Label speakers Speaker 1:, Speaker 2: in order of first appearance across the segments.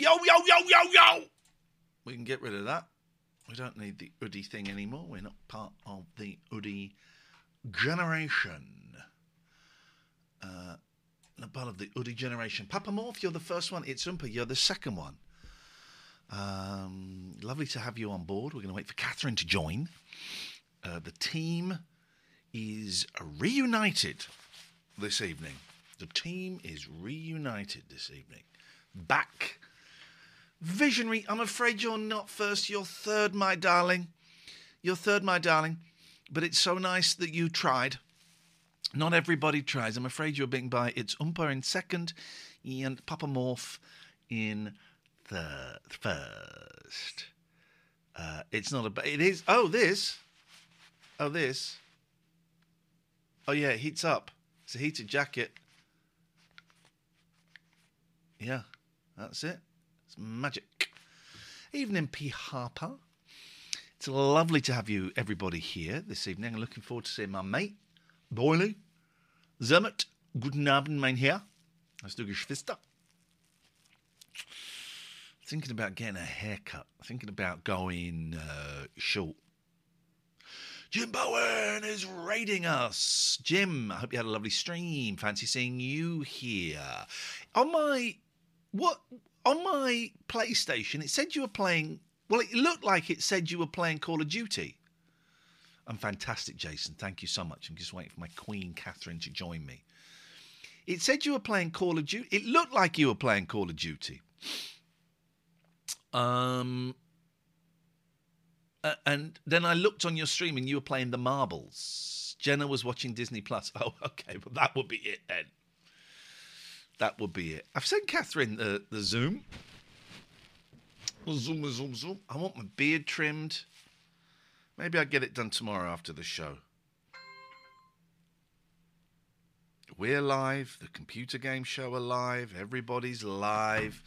Speaker 1: Yo, yo, yo, yo, yo! We can get rid of that. We don't need the Udi thing anymore. We're not part of the Udi generation. Uh, not part of the Uddy generation. Papa Morph, you're the first one. It's Umpa, you're the second one. Um, lovely to have you on board. We're going to wait for Catherine to join. Uh, the team is reunited this evening. The team is reunited this evening. Back. Visionary, I'm afraid you're not first. You're third, my darling. You're third, my darling. But it's so nice that you tried. Not everybody tries. I'm afraid you're being by. It's Umpa in second and Papa Morph in third. First. Uh, it's not a. It is. Oh, this. Oh, this. Oh, yeah, it heats up. It's a heated jacket. Yeah, that's it. Magic. Evening, P. Harper. It's lovely to have you, everybody, here this evening. I'm looking forward to seeing my mate, Boily. Zermatt, guten Abend, mein Herr. Hast du Geschwister? Thinking about getting a haircut. Thinking about going uh, short. Jim Bowen is raiding us. Jim, I hope you had a lovely stream. Fancy seeing you here. On my what on my PlayStation, it said you were playing. Well, it looked like it said you were playing Call of Duty. I'm fantastic, Jason. Thank you so much. I'm just waiting for my Queen Catherine to join me. It said you were playing Call of Duty. It looked like you were playing Call of Duty. Um, and then I looked on your stream and you were playing the marbles. Jenna was watching Disney Plus. Oh, okay, but that would be it then. That would be it. I've sent Catherine the, the Zoom. Zoom, zoom, zoom. I want my beard trimmed. Maybe I'll get it done tomorrow after the show. We're live. The computer game show are live. Everybody's live.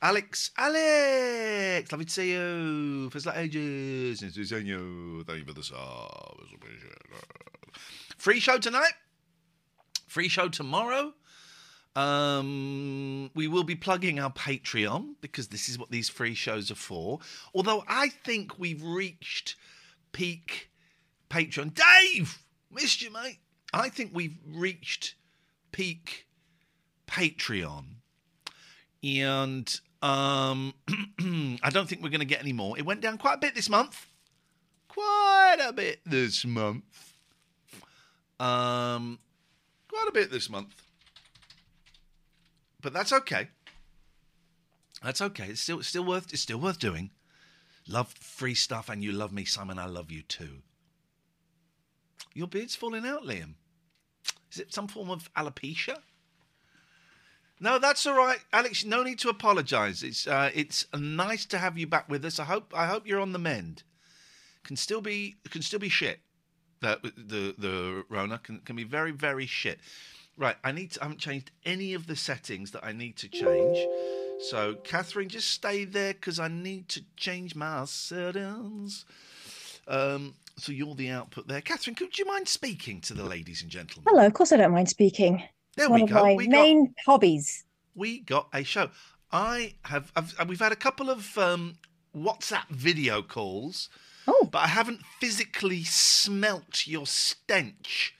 Speaker 1: Alex, Alex, lovely to see you. Feels like ages since we've seen you. Thank you for the sub. Free show tonight. Free show tomorrow. Um, we will be plugging our Patreon because this is what these free shows are for. Although I think we've reached peak Patreon. Dave, missed you, mate. I think we've reached peak Patreon, and um, I don't think we're going to get any more. It went down quite a bit this month. Quite a bit this month. Um, quite a bit this month but that's okay. That's okay. It's still it's still worth it's still worth doing. Love free stuff, and you love me, Simon. I love you too. Your beard's falling out, Liam. Is it some form of alopecia? No, that's all right, Alex. No need to apologise. It's uh, it's nice to have you back with us. I hope I hope you're on the mend. Can still be can still be shit. The the the Rona can can be very very shit. Right, I need to. I haven't changed any of the settings that I need to change. So, Catherine, just stay there because I need to change my settings. Um, so you're the output there, Catherine. Could you mind speaking to the ladies and gentlemen?
Speaker 2: Hello, of course I don't mind speaking.
Speaker 1: There
Speaker 2: One
Speaker 1: we
Speaker 2: of
Speaker 1: go.
Speaker 2: my
Speaker 1: We got
Speaker 2: main hobbies.
Speaker 1: we got a show. I have. I've, we've had a couple of um, WhatsApp video calls,
Speaker 2: Oh,
Speaker 1: but I haven't physically smelt your stench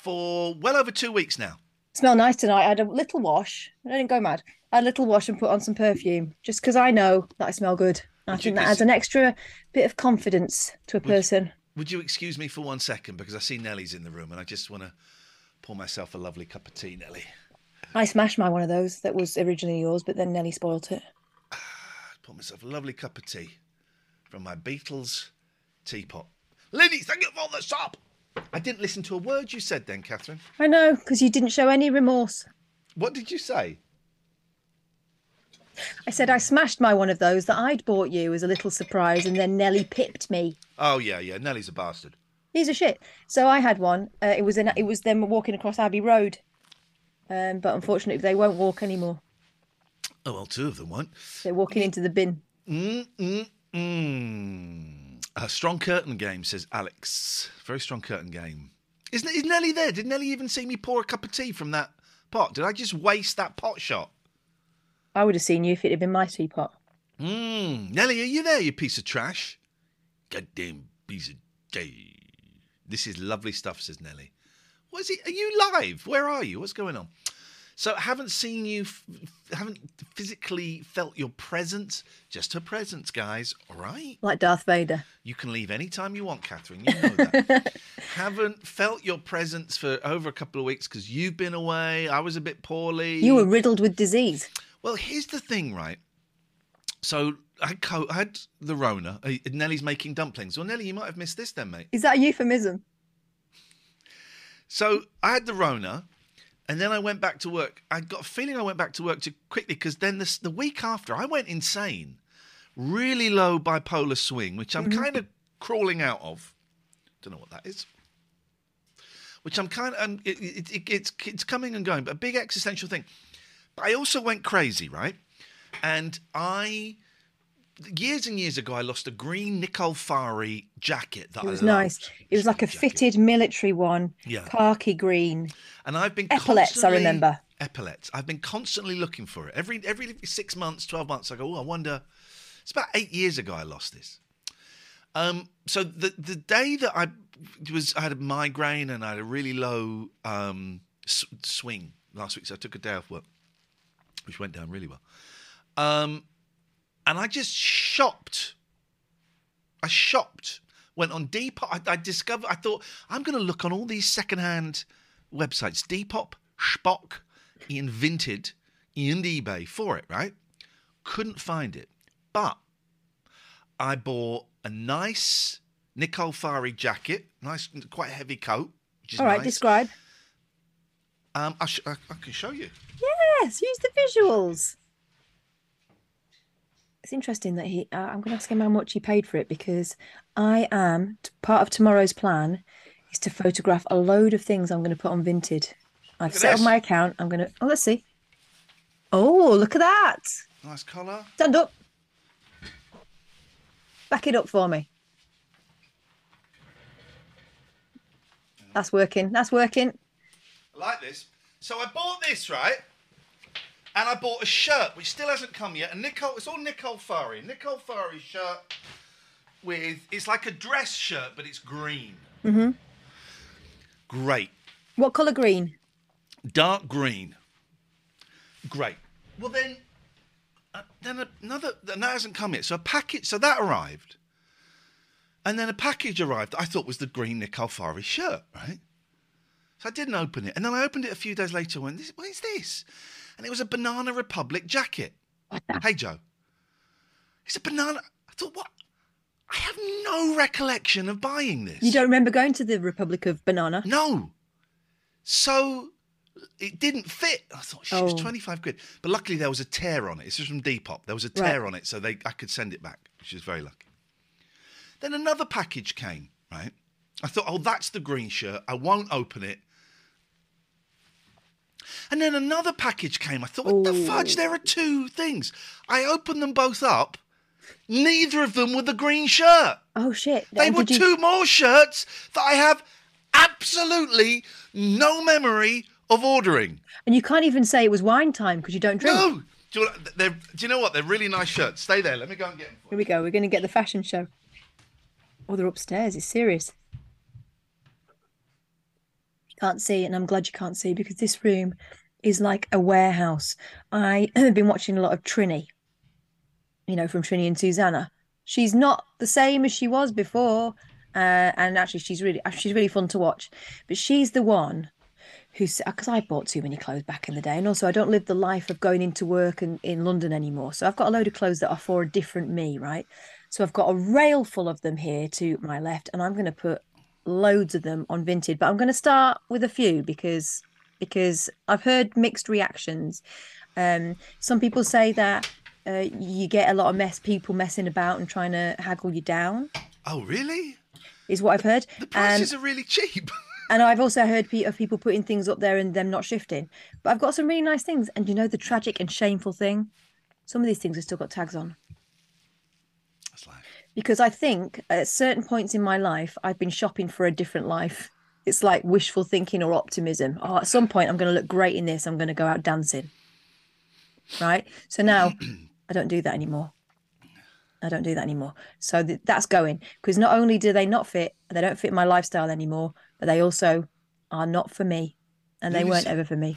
Speaker 1: for well over two weeks now.
Speaker 2: smell nice tonight. I had a little wash. I didn't go mad. I had a little wash and put on some perfume just because I know that I smell good. I
Speaker 1: Would
Speaker 2: think that adds an extra bit of confidence to a person.
Speaker 1: Would you excuse me for one second because I see Nellie's in the room and I just want to pour myself a lovely cup of tea, Nellie.
Speaker 2: I smashed my one of those that was originally yours, but then Nellie spoilt it.
Speaker 1: Ah, pour myself a lovely cup of tea from my Beatles teapot. Ladies, thank you for the sub. I didn't listen to a word you said then, Catherine.
Speaker 2: I know, because you didn't show any remorse.
Speaker 1: What did you say?
Speaker 2: I said I smashed my one of those that I'd bought you as a little surprise, and then Nelly pipped me.
Speaker 1: Oh yeah, yeah. Nellie's a bastard.
Speaker 2: These are shit. So I had one. Uh, it was in, it was them walking across Abbey Road, um, but unfortunately they won't walk anymore.
Speaker 1: Oh well, two of them won't.
Speaker 2: They're walking into the bin.
Speaker 1: Mm mm mm. A strong curtain game, says Alex. Very strong curtain game. Isn't is Nellie there? Did Nelly even see me pour a cup of tea from that pot? Did I just waste that pot shot?
Speaker 2: I would have seen you if it had been my teapot.
Speaker 1: Mm. Nellie, are you there, you piece of trash? Goddamn piece of tea. This is lovely stuff, says Nelly. What is it? Are you live? Where are you? What's going on? So, haven't seen you, haven't physically felt your presence. Just her presence, guys. All right.
Speaker 2: Like Darth Vader.
Speaker 1: You can leave anytime you want, Catherine. You know that. haven't felt your presence for over a couple of weeks because you've been away. I was a bit poorly.
Speaker 2: You were riddled with disease.
Speaker 1: Well, here's the thing, right? So I had, co- I had the Rona. Uh, Nellie's making dumplings. Well, Nellie, you might have missed this then, mate.
Speaker 2: Is that a euphemism?
Speaker 1: So I had the Rona, and then I went back to work. I got a feeling I went back to work too quickly because then this, the week after I went insane, really low bipolar swing, which I'm kind of crawling out of. Don't know what that is. Which I'm kind of, um, it, it, it, it's it's coming and going, but a big existential thing. But I also went crazy, right? And I years and years ago, I lost a green Nicole Farhi jacket that
Speaker 2: It was nice. It was like a
Speaker 1: Jacket.
Speaker 2: fitted military one,
Speaker 1: Yeah.
Speaker 2: khaki green.
Speaker 1: And I've been
Speaker 2: Epaulets, I remember.
Speaker 1: Epaulets. I've been constantly looking for it. Every every six months, twelve months, I go. Oh, I wonder. It's about eight years ago I lost this. Um, so the the day that I was, I had a migraine and I had a really low um, s- swing last week. So I took a day off work, which went down really well. Um, and I just shopped. I shopped. Went on Depop. I, I discovered. I thought I'm going to look on all these secondhand websites. Depop, Shpock, and Vinted, and eBay for it. Right? Couldn't find it, but I bought a nice Nicole Farhi jacket, nice, quite heavy coat.
Speaker 2: All right,
Speaker 1: nice.
Speaker 2: describe.
Speaker 1: Um, I, sh- I, I can show you.
Speaker 2: Yes, use the visuals. It's interesting that he. Uh, I'm going to ask him how much he paid for it because I am part of tomorrow's plan is to photograph a load of things I'm going to put on Vinted. I've set up my account. I'm going to. Oh, let's see. Oh, look at that!
Speaker 1: Nice collar.
Speaker 2: Stand up. Back it up for me. That's working. That's working.
Speaker 1: I like this. So I bought this, right? And I bought a shirt, which still hasn't come yet. And Nicole, it's all Nicole Farhi. Nicole Farhi shirt with, it's like a dress shirt, but it's green. Mm-hmm. Great.
Speaker 2: What colour green?
Speaker 1: Dark green. Great. Well, then, uh, then another, and that hasn't come yet. So a package, so that arrived. And then a package arrived that I thought was the green Nicole Farhi shirt, right? So I didn't open it. And then I opened it a few days later and went, this, what is this? And it was a Banana Republic jacket. Hey, Joe. It's a banana. I thought, what? I have no recollection of buying this.
Speaker 2: You don't remember going to the Republic of Banana?
Speaker 1: No. So it didn't fit. I thought she
Speaker 2: Oh.
Speaker 1: was 25 quid. But luckily there was a tear on it. This is from Depop. There was a tear
Speaker 2: Right.
Speaker 1: on it, so they I could send it back. She was very lucky. Then another package came, right? I thought, oh, that's the green shirt. I won't open it. And then another package came. I thought, what the fudge? There are two things. I opened them both up. Neither of them were the green shirt.
Speaker 2: Oh shit!
Speaker 1: They
Speaker 2: And
Speaker 1: were
Speaker 2: you-
Speaker 1: two more shirts that I have absolutely no memory of ordering.
Speaker 2: and you can't even say it was wine time because you don't drink.
Speaker 1: No. Do you, do you know what? They're really nice shirts. Stay there. Let me go and get them.
Speaker 2: Here we go. We're going to get the fashion show. Oh, they're upstairs. It's serious. Can't see, and I'm glad you can't see because this room is like a warehouse. I have been watching a lot of Trinny, you know, from Trinny and Susannah. She's not the same as she was before, uh, and actually, she's really she's really fun to watch. But she's the one who's because I bought too many clothes back in the day, and also I don't live the life of going into work and in London anymore. So I've got a load of clothes that are for a different me, right? So I've got a rail full of them here to my left, and I'm going to put loads of them on Vinted. But I'm going to start with a few because because I've heard mixed reactions. Um, some people say that uh, you get a lot of mess people messing about and trying to haggle you down.
Speaker 1: Oh, really?
Speaker 2: Is what I've heard.
Speaker 1: The
Speaker 2: And-
Speaker 1: prices are really cheap.
Speaker 2: and I've also heard of people putting things up there and them not shifting. But I've got some really nice things. And you know the tragic and shameful thing? Some of these things have still got tags on. Because I think at certain points in my life, I've been shopping for a different life. It's like wishful thinking or optimism. Oh, at some point, I'm going to look great in this. I'm going to go out dancing. Right. So now I don't do that anymore. I don't do that anymore. So th- that's going because not only do they not fit, they don't fit my lifestyle anymore, but they also are not for me, and they weren't ever for me.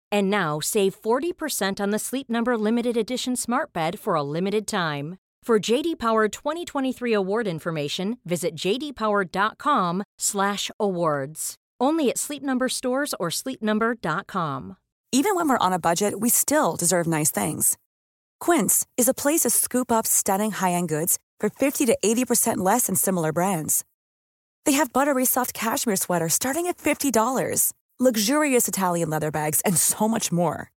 Speaker 3: And now save 40% on the Sleep Number limited edition Smart Bed for a limited time. For JD Power 2023 award information, visit jdpower.com/awards. Only at Sleep Number stores or sleepnumber.com.
Speaker 4: Even when we're on a budget, we still deserve nice things. Quince is a place to scoop up stunning high-end goods for 50 to 80% less than similar brands. They have buttery soft cashmere sweaters starting at $50, luxurious Italian leather bags, and so much more.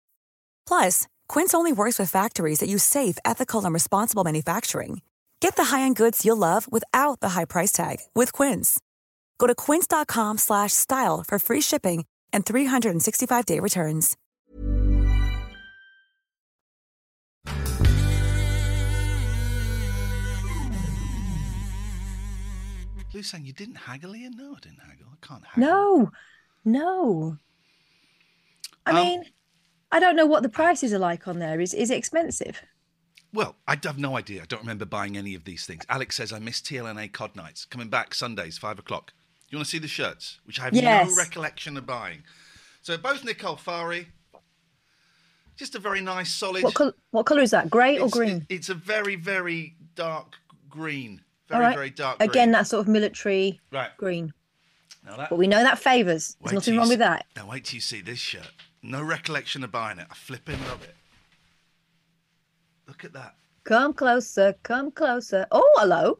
Speaker 4: Plus, Quince only works with factories that use safe, ethical, and responsible manufacturing. Get the high-end goods you'll love without the high price tag with Quince. Go to quince.com slash style for free shipping and 365-day returns.
Speaker 1: Lou's saying you didn't haggle, Ian? No, I didn't haggle. I can't haggle.
Speaker 2: No, no. I
Speaker 1: Um,
Speaker 2: mean, I don't know what the prices are like on there. Is is it expensive?
Speaker 1: Well, I have no idea. I don't remember buying any of these things. Alex says I miss TLNA COD nights. Coming back Sundays, five o'clock. You want to see the shirts, which I have
Speaker 2: Yes.
Speaker 1: no recollection of buying. So both Nicole Farhi. Just a very nice, solid.
Speaker 2: What col- what color is that? Grey or green?
Speaker 1: it- it's a very, very dark green. Very,
Speaker 2: right.
Speaker 1: very dark.
Speaker 2: Again,
Speaker 1: green.
Speaker 2: that sort of military
Speaker 1: right.
Speaker 2: green.
Speaker 1: Now that.
Speaker 2: But we know that favours. There's nothing wrong
Speaker 1: see-
Speaker 2: with that.
Speaker 1: Now wait till you see this shirt. No recollection of buying it. I flipping love it. Look at that.
Speaker 2: Come closer, come closer. Oh, hello.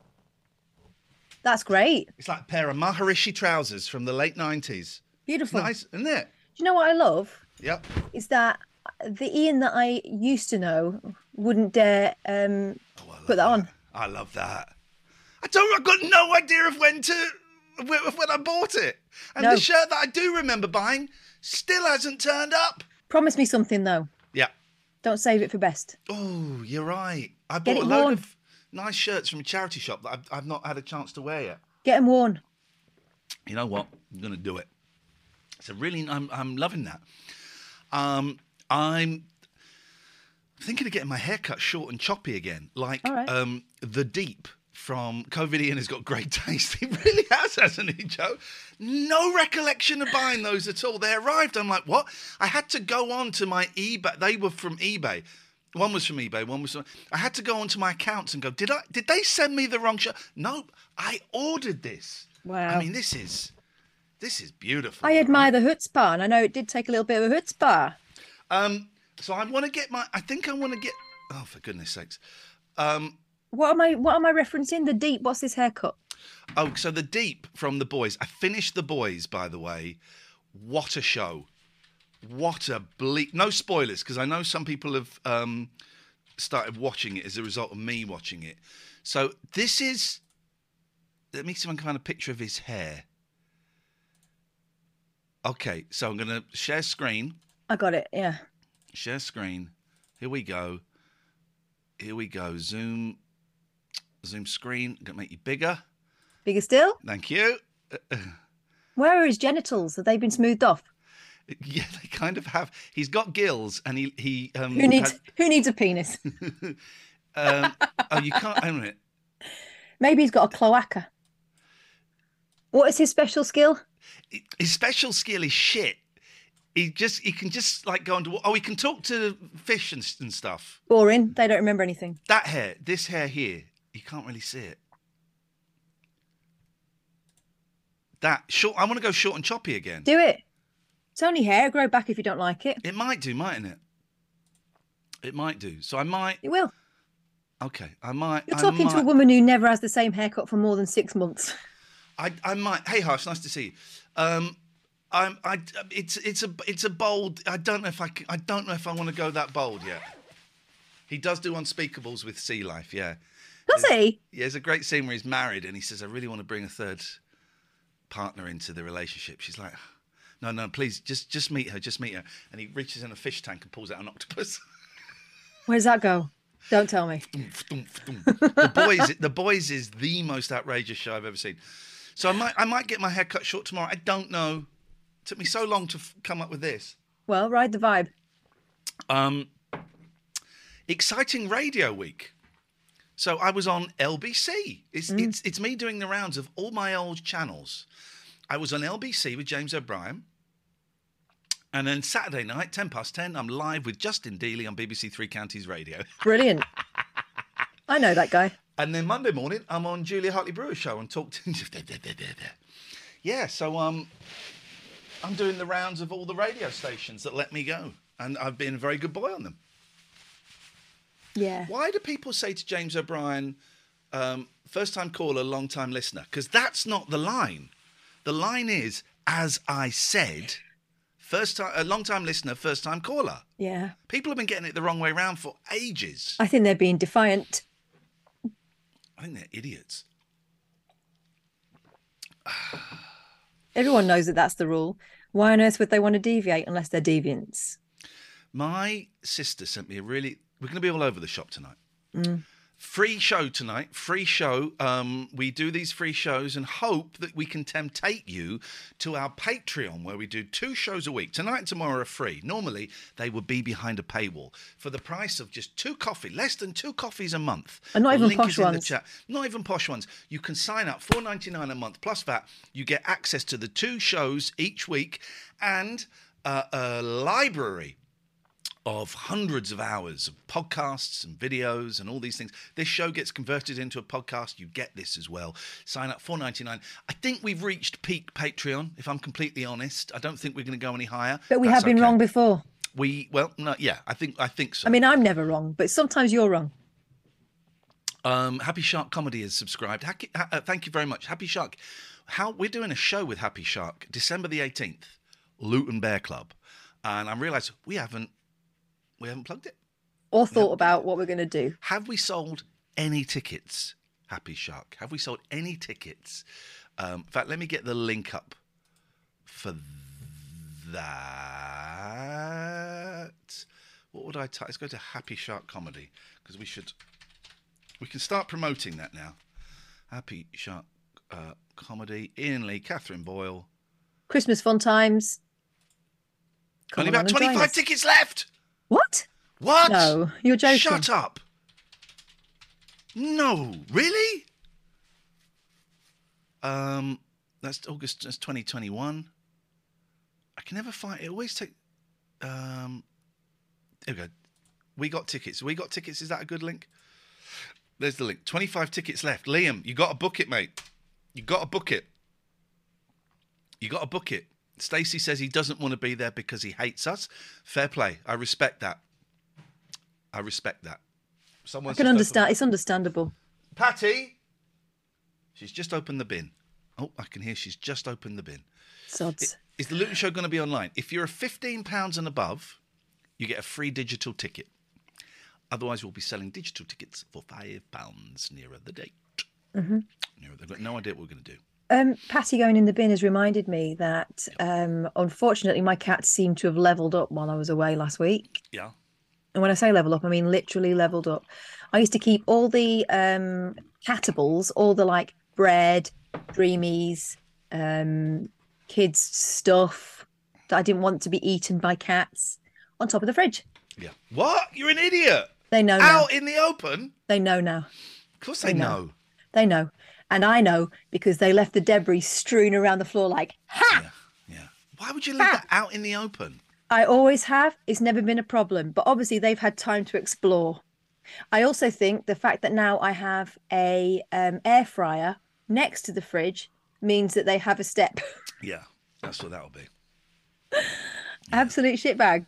Speaker 2: That's great.
Speaker 1: It's like a pair of Maharishi trousers from the late nineties.
Speaker 2: Beautiful.
Speaker 1: Nice, isn't it?
Speaker 2: Do you know what I love?
Speaker 1: Yep.
Speaker 2: Is that the Ian that I used to know wouldn't dare um,
Speaker 1: Oh,
Speaker 2: put that on.
Speaker 1: I love that. I don't. I've got no idea of when to when I bought it. And
Speaker 2: No.
Speaker 1: the shirt that I do remember buying still hasn't turned up.
Speaker 2: Promise me something though.
Speaker 1: Yeah.
Speaker 2: Don't save it for best.
Speaker 1: Oh, you're right. I
Speaker 2: Get
Speaker 1: bought a load
Speaker 2: worn.
Speaker 1: of nice shirts from a charity shop that I've, I've not had a chance to wear yet.
Speaker 2: Get them worn.
Speaker 1: You know what? I'm going to do it. So really, I'm I'm loving that. Um, I'm thinking of getting my hair cut short and choppy again, like
Speaker 2: right.
Speaker 1: um, the Deep from COVID. Ian has got great taste. He really has, hasn't he, Joe? No recollection of buying those at all. They arrived. I'm like, what? I had to go on to my eBay. They were from eBay. One was from eBay. One was. From, I had to go onto my accounts and go. Did I? Did they send me the wrong shirt? No, I ordered this.
Speaker 2: Wow.
Speaker 1: I mean, this is this is beautiful.
Speaker 2: I admire the chutzpah, and I know it did take a little bit of a chutzpah.
Speaker 1: Um, so I want to get my. I think I want to get. Oh, for goodness sakes. Um,
Speaker 2: What am I? What am I referencing? The deep. What's this haircut?
Speaker 1: oh, so the deep from the boys. I finished the boys, by the way. What a show! What a bleak. No spoilers, because I know some people have um, started watching it as a result of me watching it. So this is. Let me see if I can find a picture of his hair. Okay, so I'm going to share screen.
Speaker 2: I got it. Yeah.
Speaker 1: Share screen. Here we go. Here we go. Zoom. Zoom screen. I'm gonna make you bigger.
Speaker 2: Bigger still.
Speaker 1: Thank you.
Speaker 2: Where are his genitals? Have they been smoothed off?
Speaker 1: Yeah, they kind of have. He's got gills, and he he. Um,
Speaker 2: Who needs
Speaker 1: had-
Speaker 2: Who needs a penis?
Speaker 1: um, oh, you can't. own it.
Speaker 2: Maybe he's got a cloaca. What is his special skill?
Speaker 1: His special skill is shit. He just he can just like go under. Oh, he can talk to fish and, and stuff.
Speaker 2: Boring. They don't remember anything.
Speaker 1: That hair, this hair here, you can't really see it. That short. I want to go short and choppy again.
Speaker 2: Do it. It's only hair. Grow back if you don't like it.
Speaker 1: It might do, mightn't it? It might do. So I might.
Speaker 2: It will.
Speaker 1: Okay, I might.
Speaker 2: You're talking to a woman who never has the same haircut for more than six months.
Speaker 1: I, I might. Hey, Harsh, nice to see you. Um, I'm. I. It's. It's a. It's a bold. I don't know if I. Can, I don't know if I want to go that bold yet. He does do unspeakables with Sea Life. Yeah.
Speaker 2: Does he?
Speaker 1: Yeah, there's a great scene where he's married and he says, "I really want to bring a third partner into the relationship." She's like, "No, no, please, just just meet her, just meet her." And he reaches in a fish tank and pulls out an octopus.
Speaker 2: Where does that go? Don't tell me.
Speaker 1: the boys, the boys is the most outrageous show I've ever seen. So I might, I might get my hair cut short tomorrow. I don't know. It took me so long to f- come up with this.
Speaker 2: Well, ride the vibe.
Speaker 1: Um, exciting radio week. So I was on LBC. It's, it's it's me doing the rounds of all my old channels. I was on LBC with James O'Brien. And then Saturday night, 10 past 10, I'm live with Justin Dealey on BBC Three Counties Radio.
Speaker 2: Brilliant. I know that guy.
Speaker 1: And then Monday morning, I'm on Julia Hartley Brewer's show and talk to. yeah, so um, I'm doing the rounds of all the radio stations that let me go, and I've been a very good boy on them.
Speaker 2: Yeah.
Speaker 1: Why do people say to James O'Brien, um, first time caller, long time listener? Because that's not the line. The line is, as I said, first time, a long time listener, first time caller.
Speaker 2: Yeah.
Speaker 1: People have been getting it the wrong way around for ages.
Speaker 2: I think they're being defiant.
Speaker 1: I think they're idiots.
Speaker 2: Everyone knows that that's the rule. Why on earth would they want to deviate unless they're deviants?
Speaker 1: My sister sent me a really. We're going to be all over the shop tonight.
Speaker 2: Mm.
Speaker 1: Free show tonight. Free show. Um, we do these free shows and hope that we can temptate you to our Patreon, where we do two shows a week. Tonight and tomorrow are free. Normally, they would be behind a paywall for the price of just two coffee, less than two coffees a month.
Speaker 2: And not
Speaker 1: The
Speaker 2: even
Speaker 1: link
Speaker 2: posh
Speaker 1: is in the
Speaker 2: ones.
Speaker 1: chat. Not even posh ones. You can sign up four ninety nine a month plus that. You get access to the two shows each week and uh, a library of hundreds of hours of podcasts and videos and all these things. This show gets converted into a podcast. You get this as well. Sign up for ninety nine. I think we've reached peak Patreon. If I'm completely honest, I don't think we're going to go any higher.
Speaker 2: But we
Speaker 1: That's
Speaker 2: have been
Speaker 1: okay.
Speaker 2: wrong before.
Speaker 1: We well, no, yeah, I think I think so.
Speaker 2: I mean, I'm never wrong, but sometimes you're wrong.
Speaker 1: Um, Happy Shark Comedy is subscribed. Ha- uh, thank you very much, Happy Shark. How we're doing a show with Happy Shark, December the eighteenth, Luton Bear Club, and I realised we haven't we haven't plugged it.
Speaker 2: Or thought about what we're going to do.
Speaker 1: Have we sold any tickets? Happy Shark. Have we sold any tickets? Um, in fact, let me get the link up for that. What would I type? Let's go to Happy Shark Comedy because we should. We can start promoting that now. Happy Shark uh, Comedy. Ian Lee, Catherine Boyle.
Speaker 2: Christmas fun times. Come
Speaker 1: Only
Speaker 2: on
Speaker 1: about 25 tickets left.
Speaker 2: What?
Speaker 1: What?
Speaker 2: No, you're joking.
Speaker 1: Shut up. No, really? Um, that's August. That's 2021. I can never find. It always take. Um, there we go. We got tickets. We got tickets. Is that a good link? There's the link. 25 tickets left. Liam, you got to book it, mate. You got to book it. You got to book it. Stacey says he doesn't want to be there because he hates us. Fair play. I respect that. I respect that.
Speaker 2: I can understand. It's understandable.
Speaker 1: Patty. She's just opened the bin. Oh, I can hear she's just opened the bin.
Speaker 2: Sods.
Speaker 1: Is the Luton Show going to be online? If you're a fifteen pounds and above, you get a free digital ticket. Otherwise, we'll be selling digital tickets for five pounds nearer the date.
Speaker 2: Mm-hmm.
Speaker 1: Nearer, they've got no idea what we're going to do.
Speaker 2: Um, Patty going in the bin has reminded me that um, unfortunately my cats seem to have leveled up while I was away last week.
Speaker 1: Yeah.
Speaker 2: And when I say level up, I mean literally leveled up. I used to keep all the um, catables, all the like bread, dreamies, um, kids stuff that I didn't want to be eaten by cats on top of the fridge.
Speaker 1: Yeah. What? You're an idiot.
Speaker 2: They know now.
Speaker 1: Out in the open?
Speaker 2: They know now.
Speaker 1: Of course they
Speaker 2: I know.
Speaker 1: know.
Speaker 2: They know. And I know because they left the debris strewn around the floor like, ha!
Speaker 1: Yeah. Yeah. Why would you leave that out in the open?
Speaker 2: I always have. It's never been a problem. But obviously, they've had time to explore. I also think the fact that now I have a um, air fryer next to the fridge means that they have a step.
Speaker 1: Yeah. That's what that'll be.
Speaker 2: Absolute shitbag.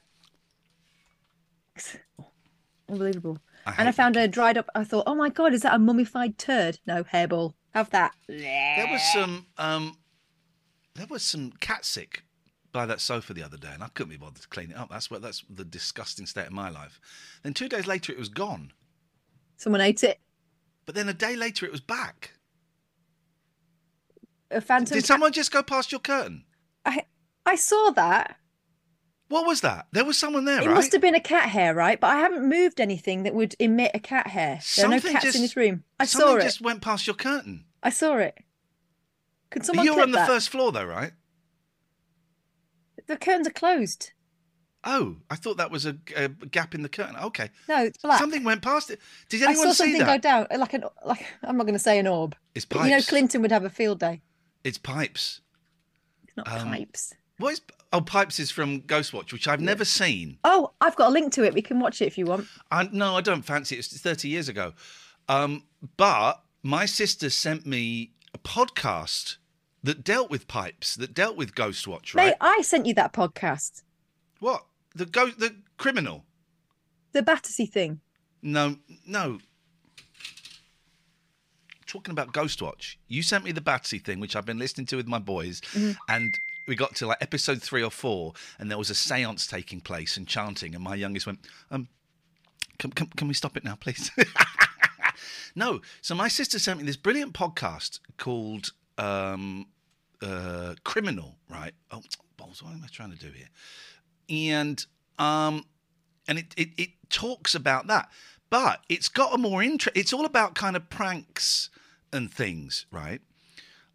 Speaker 2: Unbelievable.
Speaker 1: I
Speaker 2: and I found a dried up. I thought, oh my god, is that a mummified turd? No, hairball. Have that.
Speaker 1: There was some um there was some cat sick by that sofa the other day and I couldn't be bothered to clean it up. That's what that's the disgusting state of my life. Then two days later it was gone.
Speaker 2: Someone ate it.
Speaker 1: But then a day later it was back.
Speaker 2: A phantom.
Speaker 1: Did
Speaker 2: cat-
Speaker 1: someone just go past your curtain?
Speaker 2: I I saw that.
Speaker 1: What was that? There was someone there,
Speaker 2: It
Speaker 1: right?
Speaker 2: must have been a cat hair, right? But I haven't moved anything that would emit a cat hair. There are no cats
Speaker 1: just-
Speaker 2: in this room. I saw it.
Speaker 1: Something just went past your curtain.
Speaker 2: I saw it. Could someone
Speaker 1: You're on the
Speaker 2: that?
Speaker 1: first floor though, right?
Speaker 2: The curtains are closed.
Speaker 1: Oh, I thought that was a, a gap in the curtain. Okay.
Speaker 2: No, it's black.
Speaker 1: Something went past it. Did anyone see that?
Speaker 2: I saw something go down, like an like. I'm not going to say an orb.
Speaker 1: It's
Speaker 2: But you know. Clinton would have a field day.
Speaker 1: It's pipes.
Speaker 2: It's not
Speaker 1: Um,
Speaker 2: pipes.
Speaker 1: What is Oh, Pipes is from Ghostwatch, which I've never seen.
Speaker 2: Oh, I've got a link to it. We can watch it if you want.
Speaker 1: I, no, I don't fancy it. It's 30 years ago. Um, but my sister sent me a podcast that dealt with pipes, that dealt with Ghostwatch, right?
Speaker 2: Mate, I sent you that podcast,
Speaker 1: What? The go the criminal?
Speaker 2: the Battersea thing.
Speaker 1: No, no. Talking about Ghostwatch, you sent me the Battersea thing, which I've been listening to with my boys,
Speaker 2: Mm-hmm.
Speaker 1: and we got to like episode three or four, and there was a séance taking place and chanting, and my youngest went, um, can, can, can we stop it now, please? no. So my sister sent me this brilliant podcast called um, uh, Criminal, right? Oh, balls, what am I trying to do here? And um, and it, it it talks about that, but it's got a more interest. It's all about kind of pranks and things, right?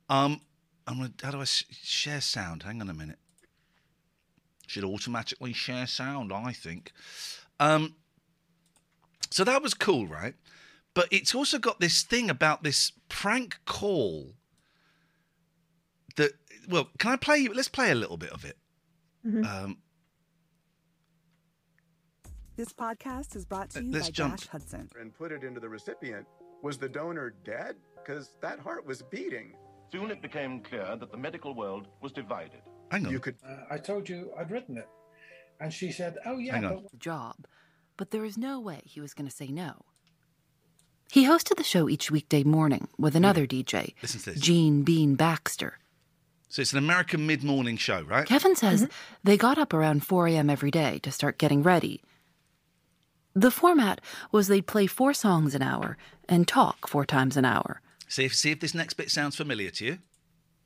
Speaker 1: Um, I'm gonna. How do I s- share sound? Hang on a minute. Should automatically share sound, I think. Um, so that was cool, right? But it's also got this thing about this prank call. That well, can I play you? Let's play a little bit of it. Um,
Speaker 5: This podcast is brought to you
Speaker 1: let's
Speaker 5: by
Speaker 1: jump.
Speaker 5: Dash Hudson.
Speaker 6: and put it into the recipient. Was the donor dead? Because that heart was beating.
Speaker 7: Soon it became clear that the medical world was divided.
Speaker 1: hang on.
Speaker 6: You could
Speaker 8: Uh, I told you I'd written it. And she said, Oh, yeah,
Speaker 1: Hang on.
Speaker 8: but
Speaker 9: job, but there was no way he was going to say no. He hosted the show each weekday morning with another DJ,
Speaker 1: Listen to this.
Speaker 9: Gene Bean Baxter.
Speaker 1: So it's an American mid-morning show, right?
Speaker 9: Kevin says they got up around 4 a.m. every day to start getting ready. The format was they'd play four songs an hour and talk four times an hour.
Speaker 1: See if see if this next bit sounds familiar to you.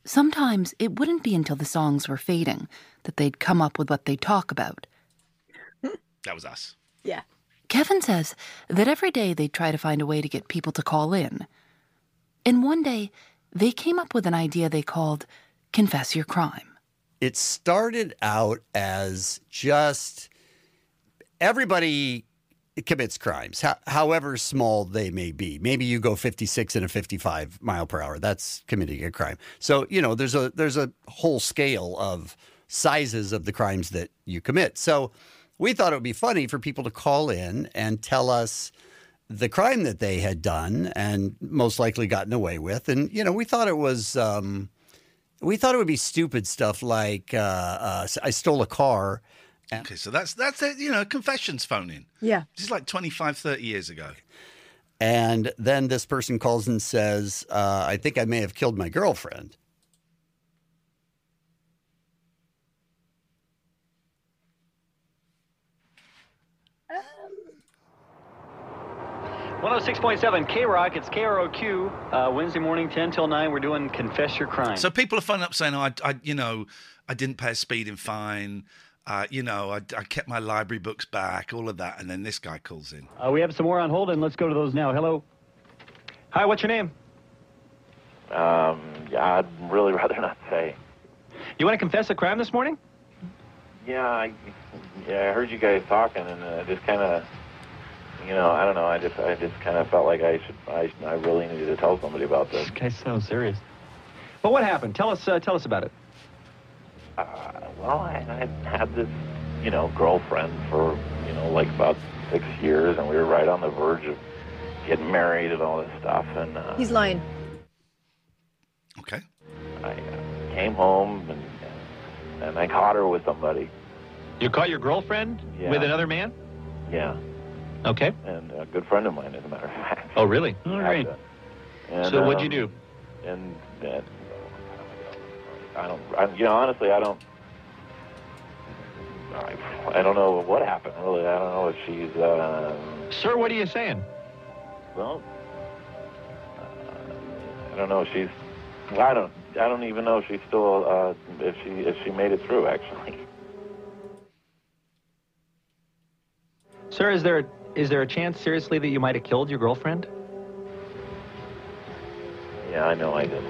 Speaker 9: sometimes it wouldn't be until the songs were fading that they'd come up with what they'd talk about.
Speaker 1: That was us.
Speaker 2: Yeah.
Speaker 9: Kevin says that every day they'd try to find a way to get people to call in. And one day, they came up with an idea they called Confess Your Crime.
Speaker 10: It started out as just everybody commits crimes, ho- however small they may be. Maybe you go 56 and a 55 mile per hour. That's committing a crime. So, you know, there's a there's a whole scale of sizes of the crimes that you commit. So, we thought it would be funny for people to call in and tell us the crime that they had done and most likely gotten away with. And, you know, we thought it was um, we thought it would be stupid stuff like uh, uh, I stole a car.
Speaker 1: Okay, so that's that's it, you know, confessions phoning.
Speaker 2: Yeah.
Speaker 1: This is like 25, 30 years ago.
Speaker 10: And then this person calls and says, uh, I think I may have killed my girlfriend.
Speaker 11: 106.7 K Rock, it's KROQ. Uh, Wednesday morning, 10 till 9, we're doing Confess Your Crime.
Speaker 1: So people are phoning up saying, oh, I, I you know, I didn't pay a speeding fine. Uh, you know, I, I kept my library books back, all of that. And then this guy calls in.
Speaker 11: Uh, we have some more on hold, and let's go to those now. Hello. Hi, what's your name?
Speaker 12: Um, yeah, I'd really rather not say.
Speaker 11: You want to confess a crime this morning?
Speaker 12: Yeah, I, yeah, I heard you guys talking, and uh, just kind of, you know, I don't know. I just, I just kind of felt like I should, I, I really needed to tell somebody about this.
Speaker 11: This guy sounds serious. Well, what happened? Tell us, uh, tell us about it.
Speaker 12: Uh, well, I, I had this, you know, girlfriend for, you know, like about six years, and we were right on the verge of getting married and all this stuff, and uh,
Speaker 2: He's lying.
Speaker 1: Okay.
Speaker 12: I uh, came home and and I caught her with somebody.
Speaker 11: You caught your girlfriend
Speaker 12: Yeah.
Speaker 11: with another man?
Speaker 12: Yeah,
Speaker 11: Okay.
Speaker 12: and a good friend of mine, as a matter of fact.
Speaker 11: Oh, really? All right.
Speaker 12: And,
Speaker 11: So what'd you
Speaker 12: um,
Speaker 11: do?
Speaker 12: And, and I don't, I, you know, honestly, I don't. I, I don't know what happened. Really, I don't know if she's. Uh,
Speaker 11: Sir, what are you saying?
Speaker 12: well, uh, I don't know if she's. I don't. I don't even know if she's still. Uh, if she if she made it through, actually.
Speaker 11: Sir, is there is there a chance, seriously, that you might have killed your girlfriend?
Speaker 12: Yeah, I know I did.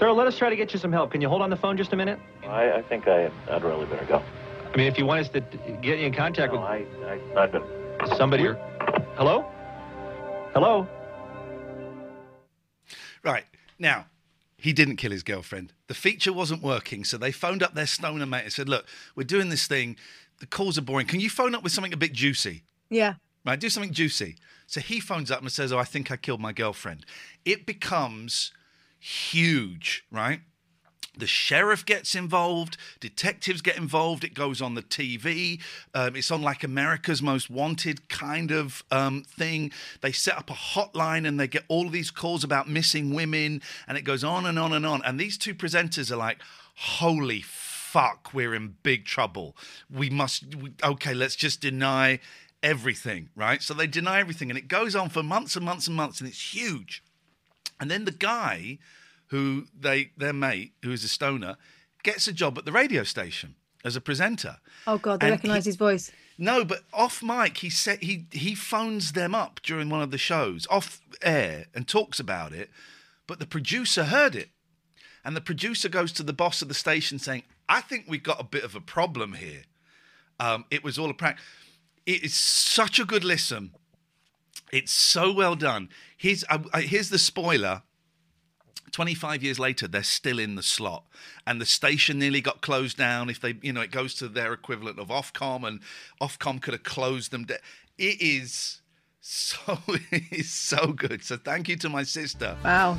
Speaker 11: Sir, let us try to get you some help. Can you hold on the phone just a minute?
Speaker 12: I, I think I, I'd really better go.
Speaker 11: I mean, if you want us to get you in contact
Speaker 12: No, I, I, I've been.
Speaker 11: somebody. Or... Hello? Hello?
Speaker 1: Right. Now, he didn't kill his girlfriend. The feature wasn't working, so they phoned up their stoner mate and said, Look, we're doing this thing. The calls are boring. Can you phone up with something a bit juicy?
Speaker 2: Yeah.
Speaker 1: Right, do something juicy. So he phones up and says, Oh, I think I killed my girlfriend. It becomes huge, right? The sheriff gets involved, detectives get involved. It goes on the TV. Um, it's on like America's Most Wanted kind of um, thing. They set up a hotline and they get all these calls about missing women, and it goes on and on and on. And these two presenters are like, "Holy fuck, we're in big trouble. We must. We, okay, let's just deny everything, right? So they deny everything, and it goes on for months and months and months, and it's huge. And then the guy who they their mate, who is a stoner, gets a job at the radio station as a presenter.
Speaker 2: Oh God, they recognise his voice.
Speaker 1: No, but off mic, he said he he phones them up during one of the shows off air and talks about it. But the producer heard it, and the producer goes to the boss of the station saying, "I think we've got a bit of a problem here." Um, it was all a prank. It is such a good listen. It's so well done. Here's uh, uh, here's the spoiler. 25 years later they're still in the slot and the station nearly got closed down if they you know it goes to their equivalent of ofcom and ofcom could have closed them down it is so it is so good so thank you to my sister
Speaker 2: Wow.